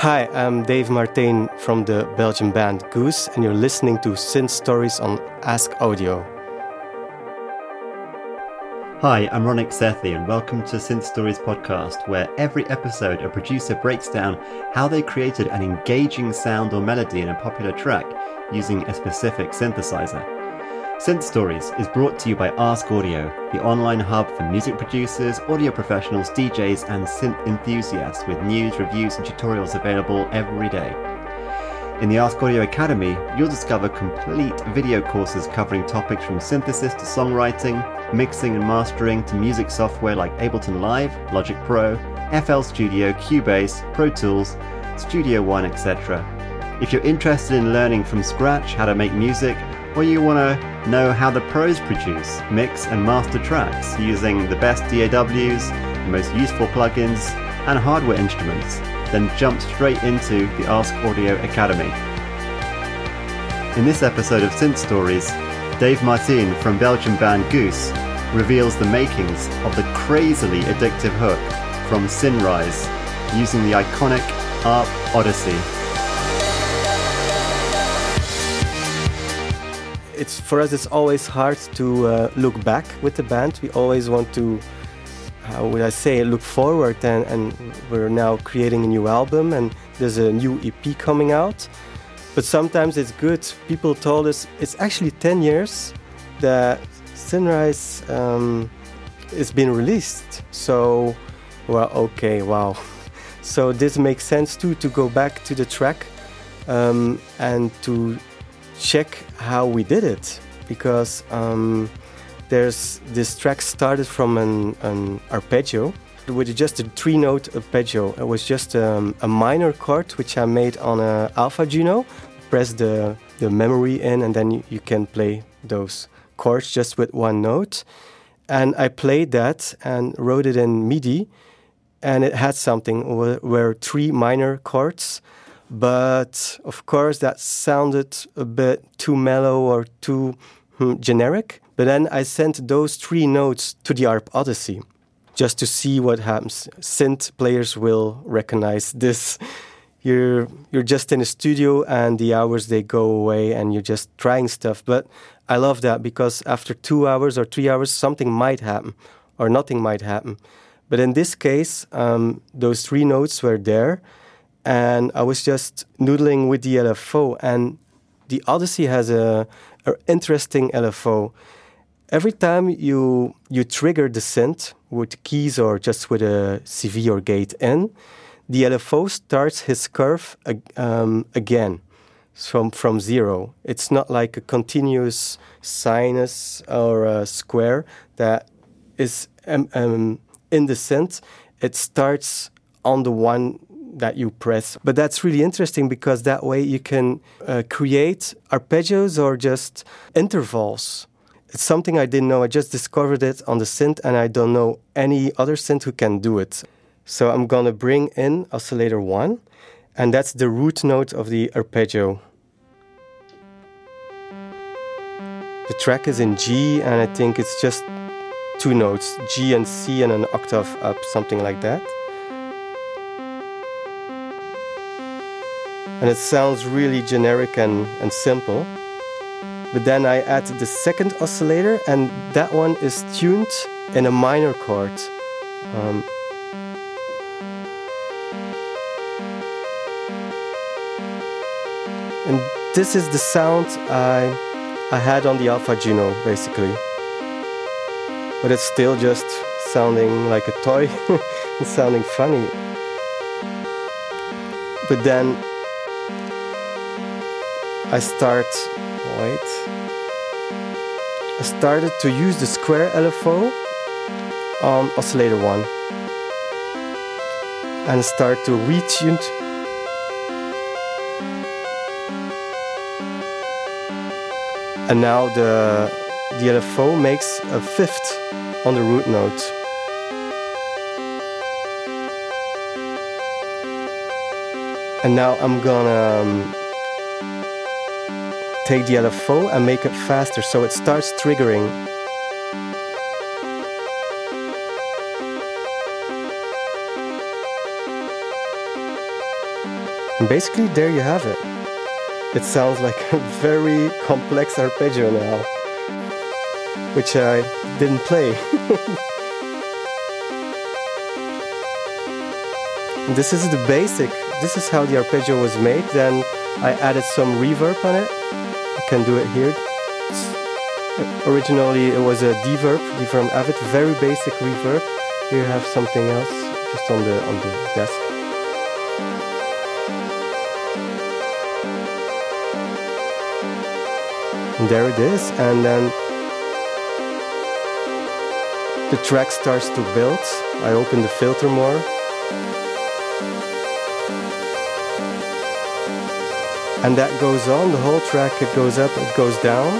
Hi, I'm Dave Martijn from the Belgian band Goose, and you're listening to Synth Stories on Ask Audio. Hi, I'm Rounik Sethi, and welcome to Synth Stories podcast, where every episode a producer breaks down how they created an engaging sound or melody in a popular track using a specific synthesizer. Synth Stories is brought to you by Ask Audio, the online hub for music producers, audio professionals, DJs, and synth enthusiasts with news, reviews, and tutorials available every day. In the Ask Audio Academy, you'll discover complete video courses covering topics from synthesis to songwriting, mixing and mastering to music software like Ableton Live, Logic Pro, FL Studio, Cubase, Pro Tools, Studio One, etc. If you're interested in learning from scratch how to make music, or you want to know how the pros produce, mix, and master tracks using the best DAWs, the most useful plugins, and hardware instruments, then jump straight into the Ask Audio Academy. In this episode of Synth Stories, Dave Martijn from Belgian band Goose reveals the makings of the crazily addictive hook from Synrise using the iconic ARP Odyssey. It's for us it's always hard to uh, look back with the band. We always want to how would i say look forward and, and we're now creating a new album and there's a new ep coming out. But sometimes it's good. People told us it's actually 10 years that Synrise um, been released. So well okay wow. So this makes sense too to go back to the track um, and to check how we did it because um, there's this track started from an, an, arpeggio with just a three note arpeggio. It was just um, a minor chord which I made on a Alpha Juno. Press the, the memory in and then you, can play those chords just with one note. And I played that and wrote it in MIDI and it had something where three minor chords but of course that sounded a bit too mellow or too hmm, generic. But then I sent those three notes to the ARP Odyssey just to see what happens. Synth players will recognize this. You're you're just in a studio and the hours they go away and you're just trying stuff. But I love that because after two hours or three hours, something might happen or nothing might happen. But in this case, um, those three notes were there and I was just noodling with the LFO. And the Odyssey has a, a interesting LFO. Every time you you trigger the synth with keys or just with a CV or gate in, the LFO starts his curve um, again from from zero. It's not like a continuous sinus or a square that is um, um, in the synth. It starts on the one that you press. But that's really interesting because that way you can uh, create arpeggios or just intervals. It's something I didn't know. I just discovered it on the synth, and I don't know any other synth who can do it. So I'm gonna bring in oscillator one, and that's the root note of the arpeggio. The track is in G, and I think it's just two notes G and C and an octave up, something like that. And it sounds really generic and, and simple. But then I add the second oscillator, and that one is tuned in a minor chord. Um, and this is the sound I, I had on the Alpha Juno, basically. But it's still just sounding like a toy, and sounding funny. But then I start, wait, I started to use the square LFO on oscillator 1 and start to retune and now the, the LFO makes a fifth on the root note. And now I'm gonna um, take the LFO and make it faster so it starts triggering. And basically, there you have it. It sounds like a very complex arpeggio now, which I didn't play. this is the basic, this is how the arpeggio was made. Then I added some reverb on it. Can do it here. Originally, it was a D-Verb, D from Avid, very basic reverb. Here you have something else just on the on the desk. And there it is, and then the track starts to build. I open the filter more. And that goes on, the whole track, it goes up, it goes down.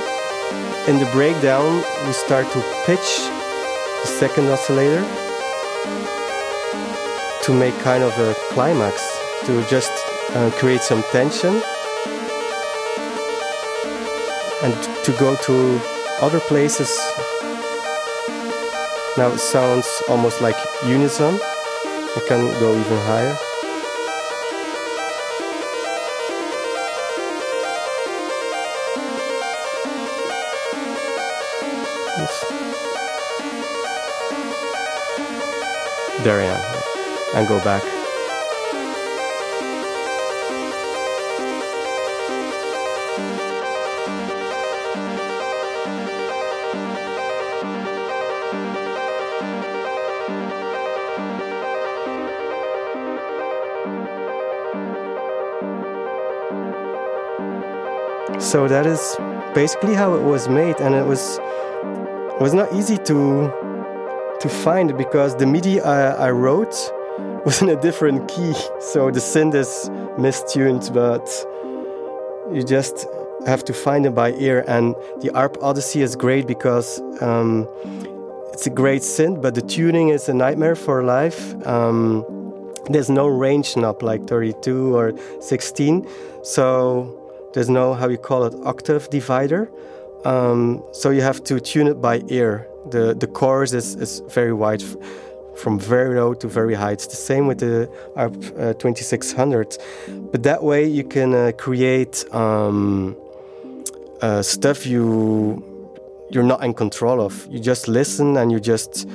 In the breakdown, we start to pitch the second oscillator to make kind of a climax, to just uh, create some tension and to go to other places. Now it sounds almost like unison. It can go even higher. Am. And go back. So that is basically how it was made, and it was it was not easy to to find because the MIDI I, I wrote was in a different key, so the synth is mistuned, but you just have to find it by ear. And the ARP Odyssey is great because um, it's a great synth, but the tuning is a nightmare for life. Um, there's no range knob like 32 or 16, so there's no how you call it octave divider. Um, so you have to tune it by ear. The the chorus is, is very wide, from very low to very high. It's the same with the ARP uh, 2600, but that way you can uh, create um, uh, stuff you you're not in control of. You just listen and you just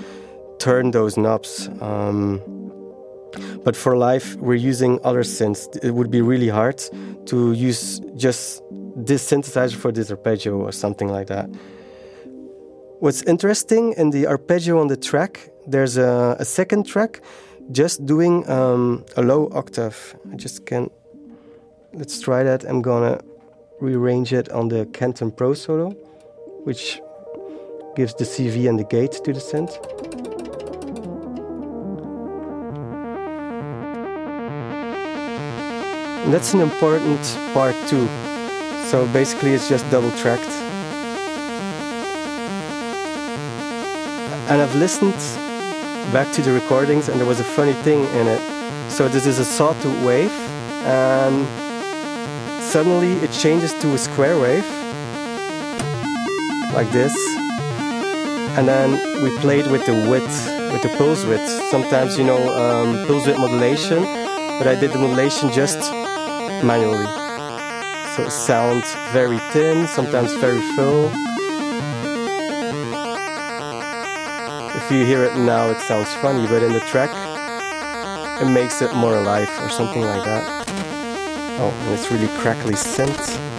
turn those knobs. Um, but for live, we're using other synths. It would be really hard to use just this synthesizer for this arpeggio or something like that. What's interesting in the arpeggio on the track, there's a, a second track just doing um, a low octave. I just can't. Let's try that. I'm gonna rearrange it on the Kenton Pro Solo, which gives the CV and the gate to the synth. And that's an important part too. So basically, it's just double tracked. And I've listened back to the recordings, and there was a funny thing in it. So this is a sawtooth wave, and suddenly it changes to a square wave, like this. And then we played with the width, with the pulse width. Sometimes, you know, um, pulse width modulation, but I did the modulation just manually. So it sounds very thin, sometimes very full. If you hear it now, it sounds funny, but in the track, it makes it more alive or something like that. Oh, and it's really crackly synth.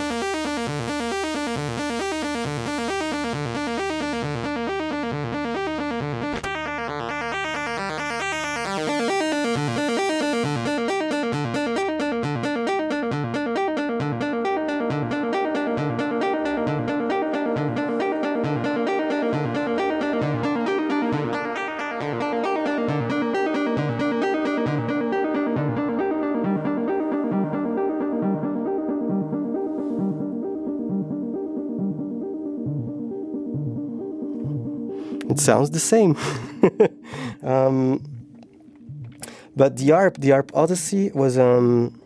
Sounds the same. um, but the ARP, the ARP Odyssey was um,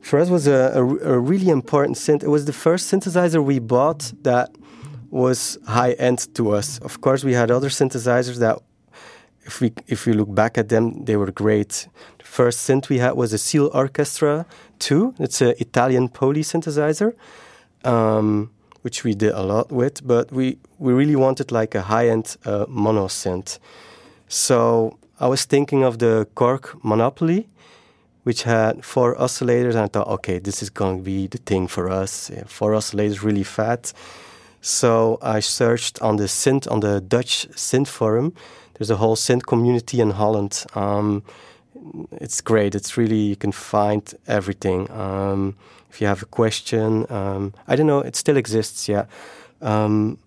for us was a, a, a, really important synth. It was the first synthesizer we bought that was high end to us. Of course, we had other synthesizers that if we if we look back at them, they were great. The first synth we had was a Siel Orchestra 2. It's an Italian poly synthesizer, um, which we did a lot with. But we we really wanted like a high end uh, mono synth. So I was thinking of the Korg Mono/Poly, which had four oscillators, and I thought, okay, this is going to be the thing for us. Four oscillators, really fat. So I searched on the synth on the Dutch synth forum. There's a whole synth community in Holland. Um, it's great. It's really you can find everything. Um, if you have a question, um, I don't know. It still exists, yeah. Um,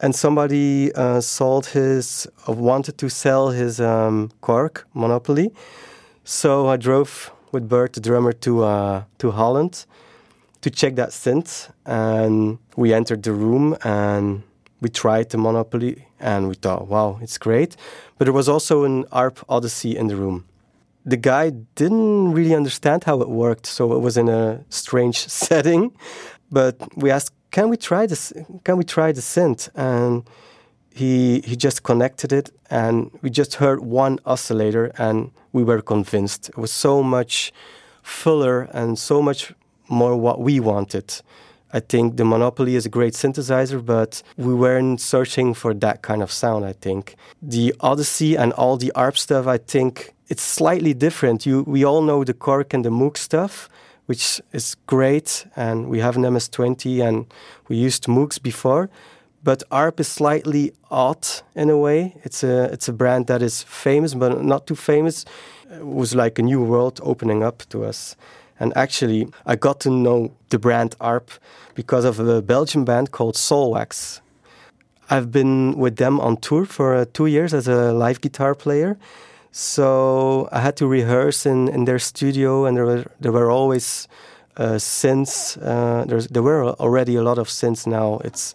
and somebody uh, sold his, uh, wanted to sell his um, Mono/Poly. So I drove with Bert, the drummer, to uh, to Holland to check that synth. And we entered the room and we tried the Mono/Poly and we thought, wow, it's great. But there was also an ARP Odyssey in the room. The guy didn't really understand how it worked, so it was in a strange setting. But we asked, can we try this? Can we try the synth? And he he just connected it, and we just heard one oscillator, and we were convinced. It was so much fuller and so much more what we wanted. I think the Mono/Poly is a great synthesizer, but we weren't searching for that kind of sound, I think. The Odyssey and all the ARP stuff, I think it's slightly different. You, we all know the Korg and the Moog stuff, which is great, and we have an MS-20 and we used Moogs before. But ARP is slightly odd in a way. It's a, it's a brand that is famous, but not too famous. It was like a new world opening up to us. And actually, I got to know the brand ARP because of a Belgian band called Soulwax. I've been with them on tour for uh, two years as a live guitar player. So I had to rehearse in, in their studio, and there were, there were always uh, synths. Uh, there were already a lot of synths now. It's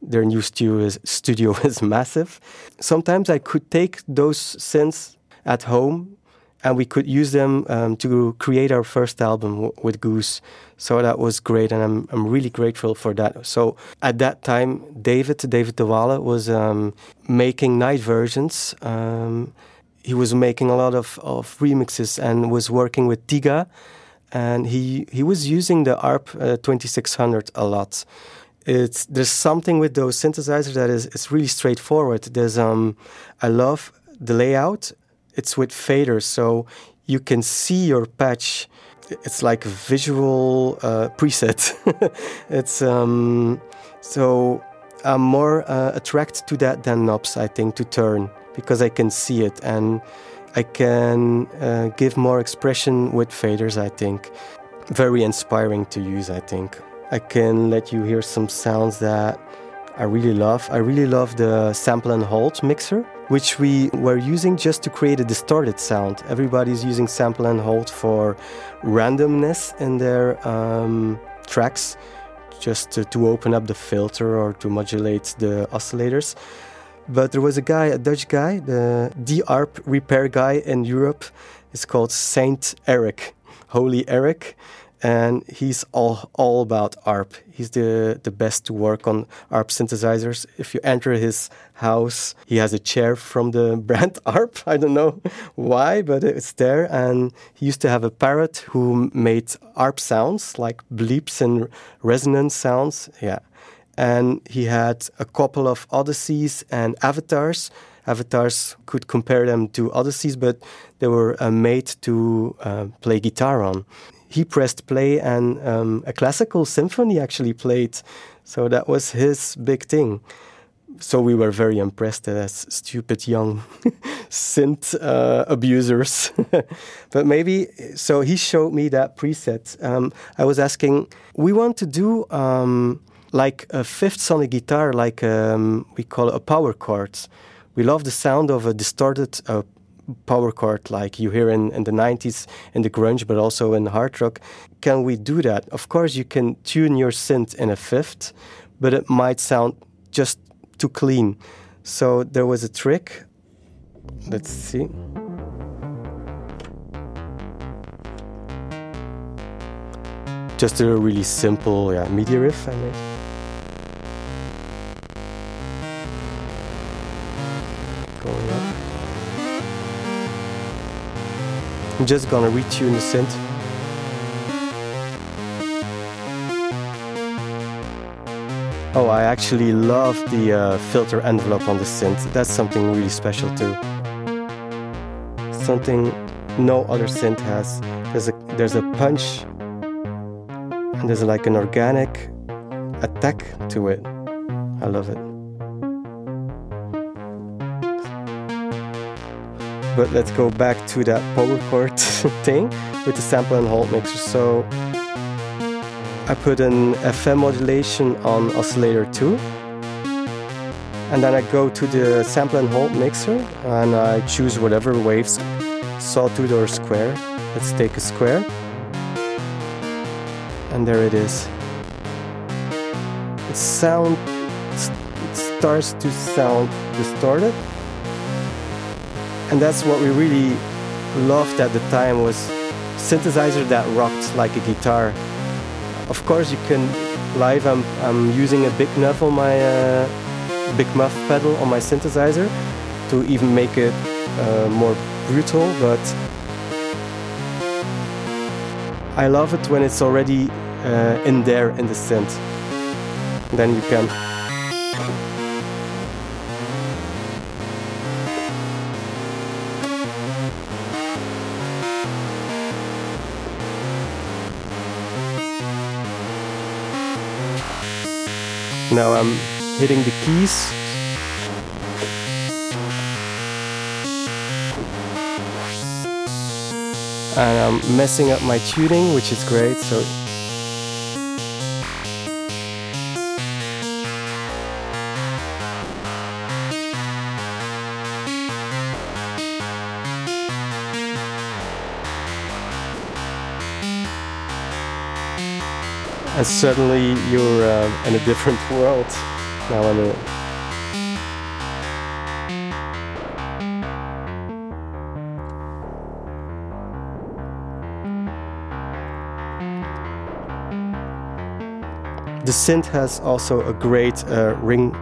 their new studio is, studio is massive. Sometimes I could take those synths at home and we could use them um, to create our first album with Goose. So that was great, and I'm I'm really grateful for that. So at that time, David David Dewaele was um, making night versions. Um, he was making a lot of, of remixes and was working with Tiga, and he he was using the ARP uh, 2600 a lot. It's there's something with those synthesizers that is is really straightforward. There's um I love the layout it's with faders, so you can see your patch. It's like a visual uh, preset. it's um, so I'm more uh, attracted to that than knobs. I think to turn because I can see it and I can uh, give more expression with faders. I think very inspiring to use. I think I can let you hear some sounds that I really love. I really love the sample and hold mixer which we were using just to create a distorted sound. Everybody's using sample and hold for randomness in their um, tracks, just to, to, open up the filter or to modulate the oscillators. But there was a guy, a Dutch guy, the D-ARP repair guy in Europe. It's called Saint Eric, Holy Eric and he's all all about ARP. He's the the best to work on ARP synthesizers. If you enter his house, he has a chair from the brand ARP. I don't know why, but it's there. And he used to have a parrot who made ARP sounds like bleeps and resonance sounds. Yeah, and he had a couple of Odysseys and avatars. Avatars could compare them to Odysseys, but they were uh, made to uh, play guitar on he pressed play and um, a classical symphony actually played. So that was his big thing. So we were very impressed as stupid young synth uh, abusers. but maybe, so he showed me that preset. Um, I was asking, we want to do um, like a fifth on a guitar, like um, we call it a power chord. We love the sound of a distorted uh, power chord like you hear in, in the 90s in the grunge but also in hard rock. Can we do that? Of course you can tune your synth in a fifth but it might sound just too clean. So there was a trick. Let's see. Just a really simple yeah, MIDI riff I mean. I'm just gonna retune the synth. Oh, I actually love the uh, filter envelope on the synth. That's something really special too. Something no other synth has. There's a there's a punch and there's like an organic attack to it. I love it. But let's go back to that power chord thing with the sample and hold mixer. So I put an FM modulation on oscillator 2. And then I go to the sample and hold mixer and I choose whatever waves, sawtooth or square. Let's take a square. And there it is. It sound it starts to sound distorted and that's what we really loved at the time was synthesizer that rocked like a guitar. Of course you can live i'm, I'm using a big muff on my uh, big muff pedal on my synthesizer to even make it uh, more brutal but i love it when it's already uh, in there in the synth. Then you can Now I'm hitting the keys. And I'm messing up my tuning, which is great. So and suddenly you're uh, in a different world. Now I'm a, The synth has also a great uh, ring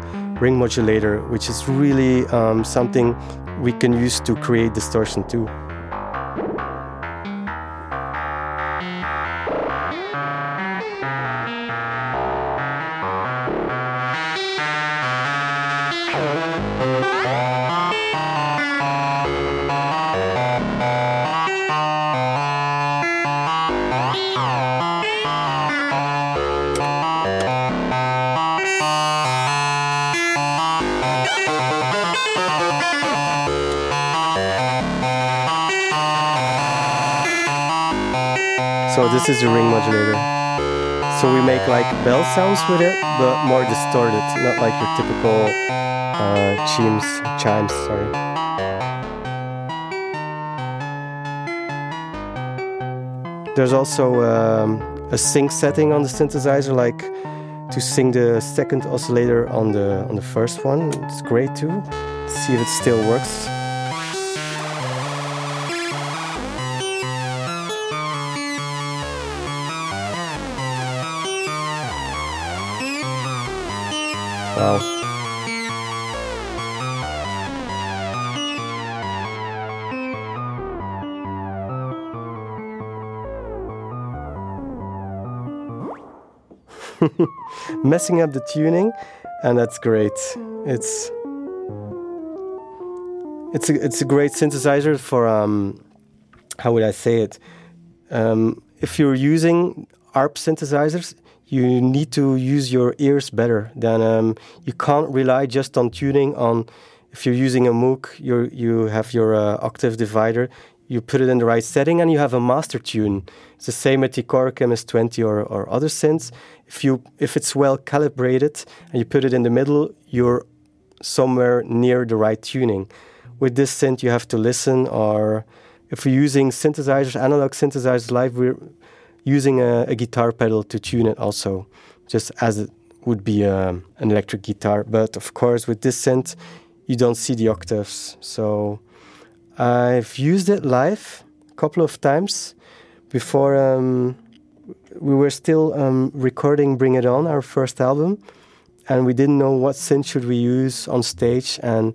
ring modulator, which is really um, something we can use to create distortion too. So this is the ring modulator. So we make like bell sounds with it, but more distorted, not like your typical uh, chimes, chimes. Sorry. There's also um, a sync setting on the synthesizer, like to sing the second oscillator on the on the first one. It's great too. See if it still works. Wow. Messing up the tuning, and that's great. It's it's a, it's a great synthesizer for um, how would I say it? Um, if you're using ARP synthesizers, you need to use your ears better. Then um, you can't rely just on tuning. On if you're using a Moog, you you have your uh, octave divider. You put it in the right setting, and you have a master tune. It's the same with the Korg MS20 or, or other synths. If you if it's well calibrated and you put it in the middle, you're somewhere near the right tuning. With this synth, you have to listen, or if you're using synthesizers, analog synthesizers live, we're using a, a, guitar pedal to tune it also, just as it would be um, an electric guitar. But of course, with this synth, you don't see the octaves. So I've used it live a couple of times before um, we were still um, recording Bring It On, our first album, and we didn't know what synth should we use on stage. And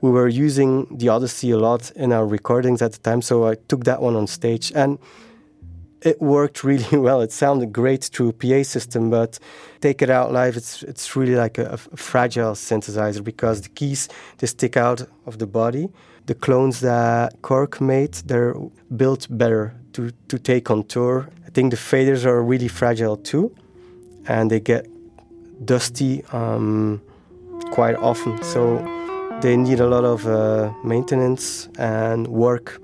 we were using the Odyssey a lot in our recordings at the time, so I took that one on stage and it worked really well. It sounded great through PA system, but take it out live, it's it's really like a, a fragile synthesizer because the keys they stick out of the body. The clones that Korg made, they're built better to, to take on tour. I think the faders are really fragile too, and they get dusty um, quite often. So they need a lot of uh, maintenance and work.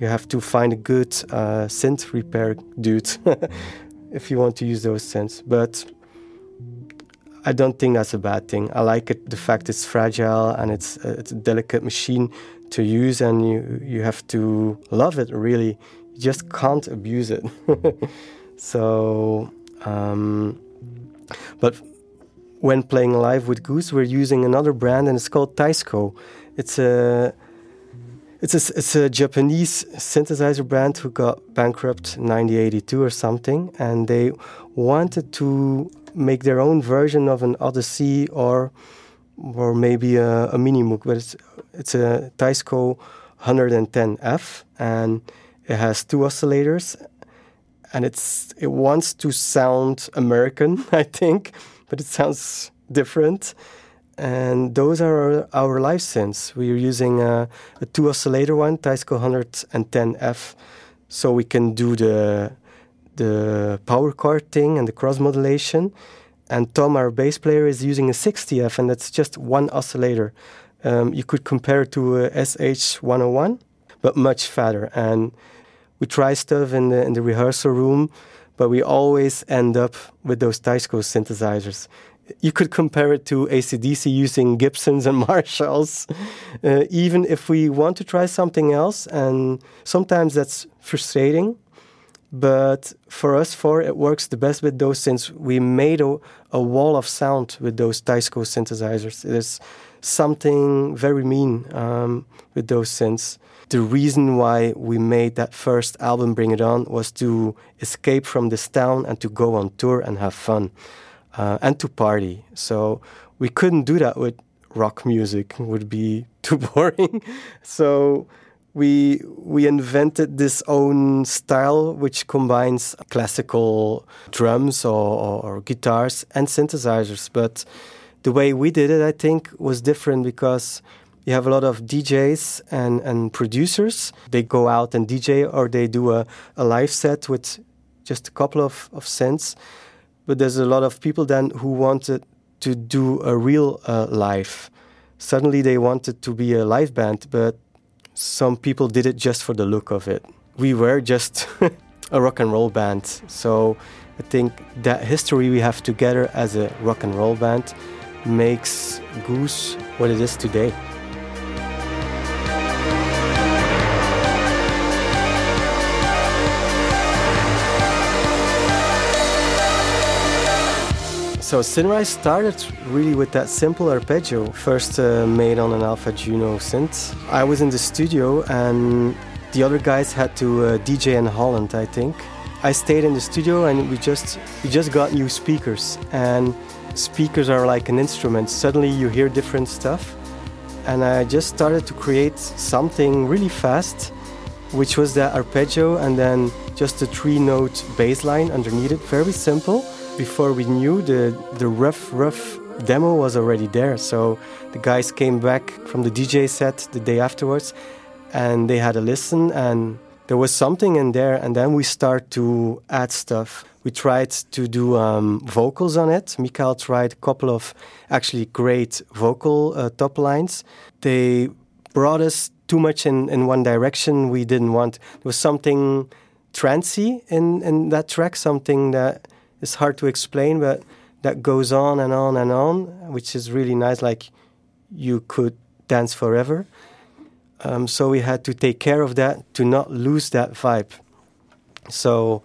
You have to find a good uh, synth repair dude if you want to use those synths. But I don't think that's a bad thing. I like it, the fact it's fragile and it's uh, it's a delicate machine to use, and you you have to love it. Really, you just can't abuse it. so, um, but when playing live with Goose, we're using another brand, and it's called Teisco. It's a it's a, it's a Japanese synthesizer brand who got bankrupt in 1982 or something, and they wanted to make their own version of an Odyssey or or maybe a, a mini Moog, but it's it's a Teisco 110F, and it has two oscillators, and it's it wants to sound American, I think, but it sounds different. And those are our, our live synths. We are using a, a two oscillator one, Teisco 110F, so we can do the the power chord thing and the cross modulation. And Tom, our bass player, is using a 60F, and that's just one oscillator. Um, you could compare it to a SH101, but much fatter. And we try stuff in the in the rehearsal room, but we always end up with those Teisco synthesizers. You could compare it to ACDC using Gibsons and Marshalls, uh, even if we want to try something else. And sometimes that's frustrating. But for us four, it works the best with those since we made a, a wall of sound with those Teisco synthesizers. There's something very mean um, with those synths the reason why we made that first album, Bring It On, was to escape from this town and to go on tour and have fun uh, and to party. So we couldn't do that with rock music; it would be too boring. so we we invented this own style which combines classical drums or, or, or guitars and synthesizers, but the way we did it, I think, was different because you have a lot of DJs and, and producers. They go out and DJ or they do a, a live set with just a couple of, of synths. But there's a lot of people then who wanted to do a real uh, live. Suddenly they wanted to be a live band, but some people did it just for the look of it. We were just a rock and roll band. So I think that history we have together as a rock and roll band makes Goose what it is today. So Synrise started really with that simple arpeggio, first uh, made on an Alpha Juno synth. I was in the studio and the other guys had to uh, DJ in Holland, I think. I stayed in the studio and we just we just got new speakers and speakers are like an instrument. Suddenly you hear different stuff and I just started to create something really fast which was the arpeggio and then just a three note bass line underneath it, very simple before we knew the the rough rough demo was already there. So the guys came back from the DJ set the day afterwards, and they had a listen, and there was something in there. And then we start to add stuff. We tried to do um, vocals on it. Mickael tried a couple of actually great vocal uh, top lines. They brought us too much in, in one direction we didn't want. There was something trancy in, in that track, something that it's hard to explain, but that goes on and on and on, which is really nice. Like you could dance forever. Um, so we had to take care of that to not lose that vibe. So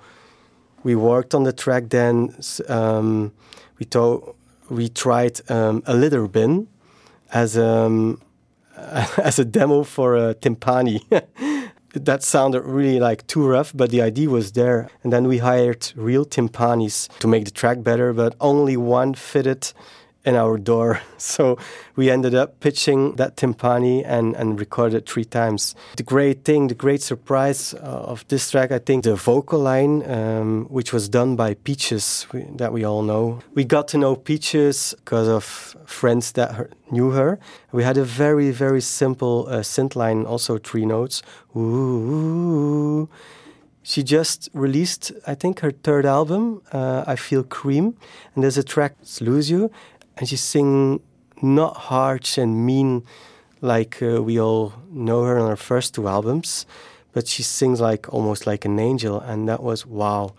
we worked on the track. Then um, we to- we tried um, a litter bin as um, as a demo for a timpani. that sounded really like too rough, but the idea was there. And then we hired real timpanis to make the track better, but only one fitted in our door. So we ended up pitching that timpani and, and recorded three times. The great thing, the great surprise uh, of this track, I think the vocal line, um, which was done by Peaches, we, that we all know. We got to know Peaches because of friends that her, knew her. We had a very, very simple uh, synth line, also three notes. Ooh. She just released, I think, her third album, uh, I Feel Cream, and there's a track, Lose You, and she singing not harsh and mean like uh, we all know her on her first two albums, but she sings like almost like an angel, and that was wow.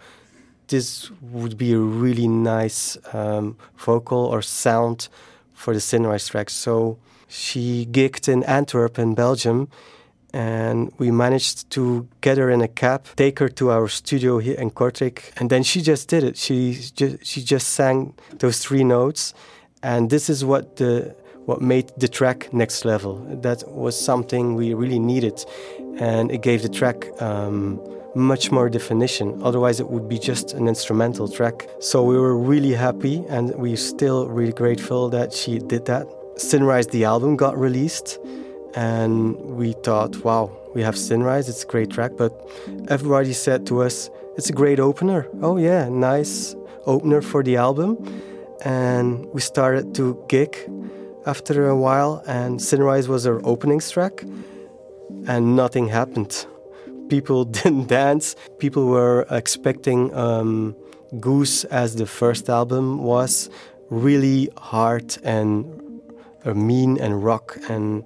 This would be a really nice um, vocal or sound for the Synrise track. So she gigged in Antwerp in Belgium and we managed to get her in a cab, take her to our studio here in Kortrijk, and then she just did it. She just, she just sang those three notes, and this is what the what made the track next level. That was something we really needed, and it gave the track. Um, much more definition. Otherwise, it would be just an instrumental track. So we were really happy, and we're still really grateful that she did that. Synrise, the album, got released, and we thought, wow, we have Synrise, it's a great track. But everybody said to us, it's a great opener. Oh, yeah, nice opener for the album. And we started to gig after a while, and Synrise was our opening track, and nothing happened. People didn't dance. People were expecting um, Goose as the first album was really hard and uh, mean and rock and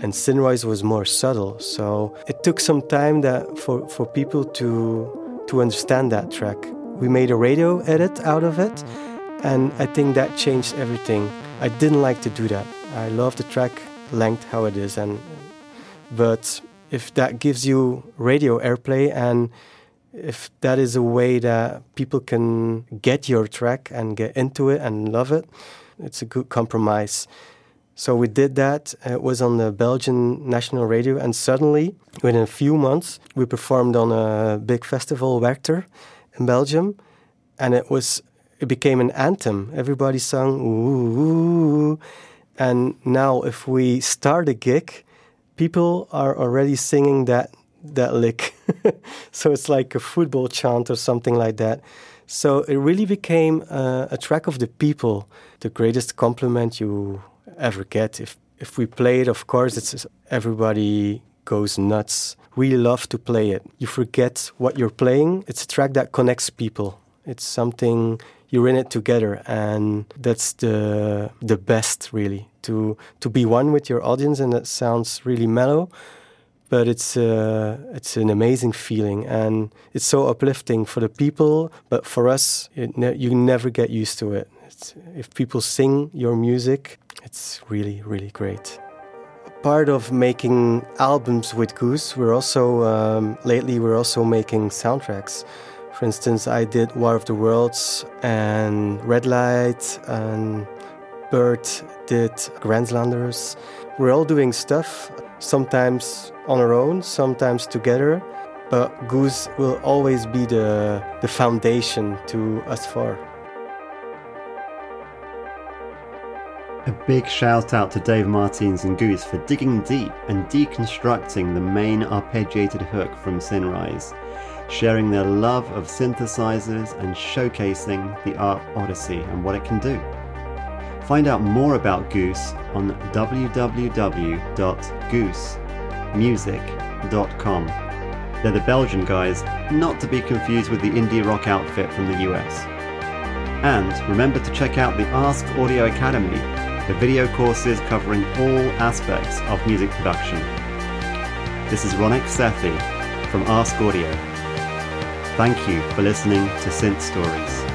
and Synrise was more subtle. So it took some time that for, for people to to understand that track. We made a radio edit out of it, and I think that changed everything. I didn't like to do that. I love the track length how it is, and but if that gives you radio airplay and if that is a way that people can get your track and get into it and love it, it's a good compromise. So we did that. It was on the Belgian national radio, and suddenly, within a few months, we performed on a big festival, Werchter, in Belgium, and it was it became an anthem. Everybody sung ooh, ooh, and now if we start a gig, people are already singing that that lick. so it's like a football chant or something like that. So it really became uh, a track of the people. The greatest compliment you ever get. If if we play it, of course, it's everybody goes nuts. We love to play it. You forget what you're playing. It's a track that connects people. It's something you're in it together, and that's the the best, really. To to be one with your audience, and that sounds really mellow, but it's uh, it's an amazing feeling, and it's so uplifting for the people. But for us, ne you never get used to it. It's, if people sing your music, it's really, really great. Part of making albums with Goose, we're also, um, lately, we're also making soundtracks. For instance, I did War of the Worlds and Red Light, and Bert did Grenslanders. We're all doing stuff, sometimes on our own, sometimes together, but Goose will always be the, the foundation to us four. A big shout out to Dave Martins and Goose for digging deep and deconstructing the main arpeggiated hook from Synrise, sharing their love of synthesizers and showcasing the ARP Odyssey and what it can do. Find out more about Goose on www.goosemusic.com. They're the Belgian guys, not to be confused with the indie rock outfit from the US. And remember to check out the Ask Audio Academy the video courses covering all aspects of music production. This is Rounik Sethi from Ask Audio. Thank you for listening to Synth Stories.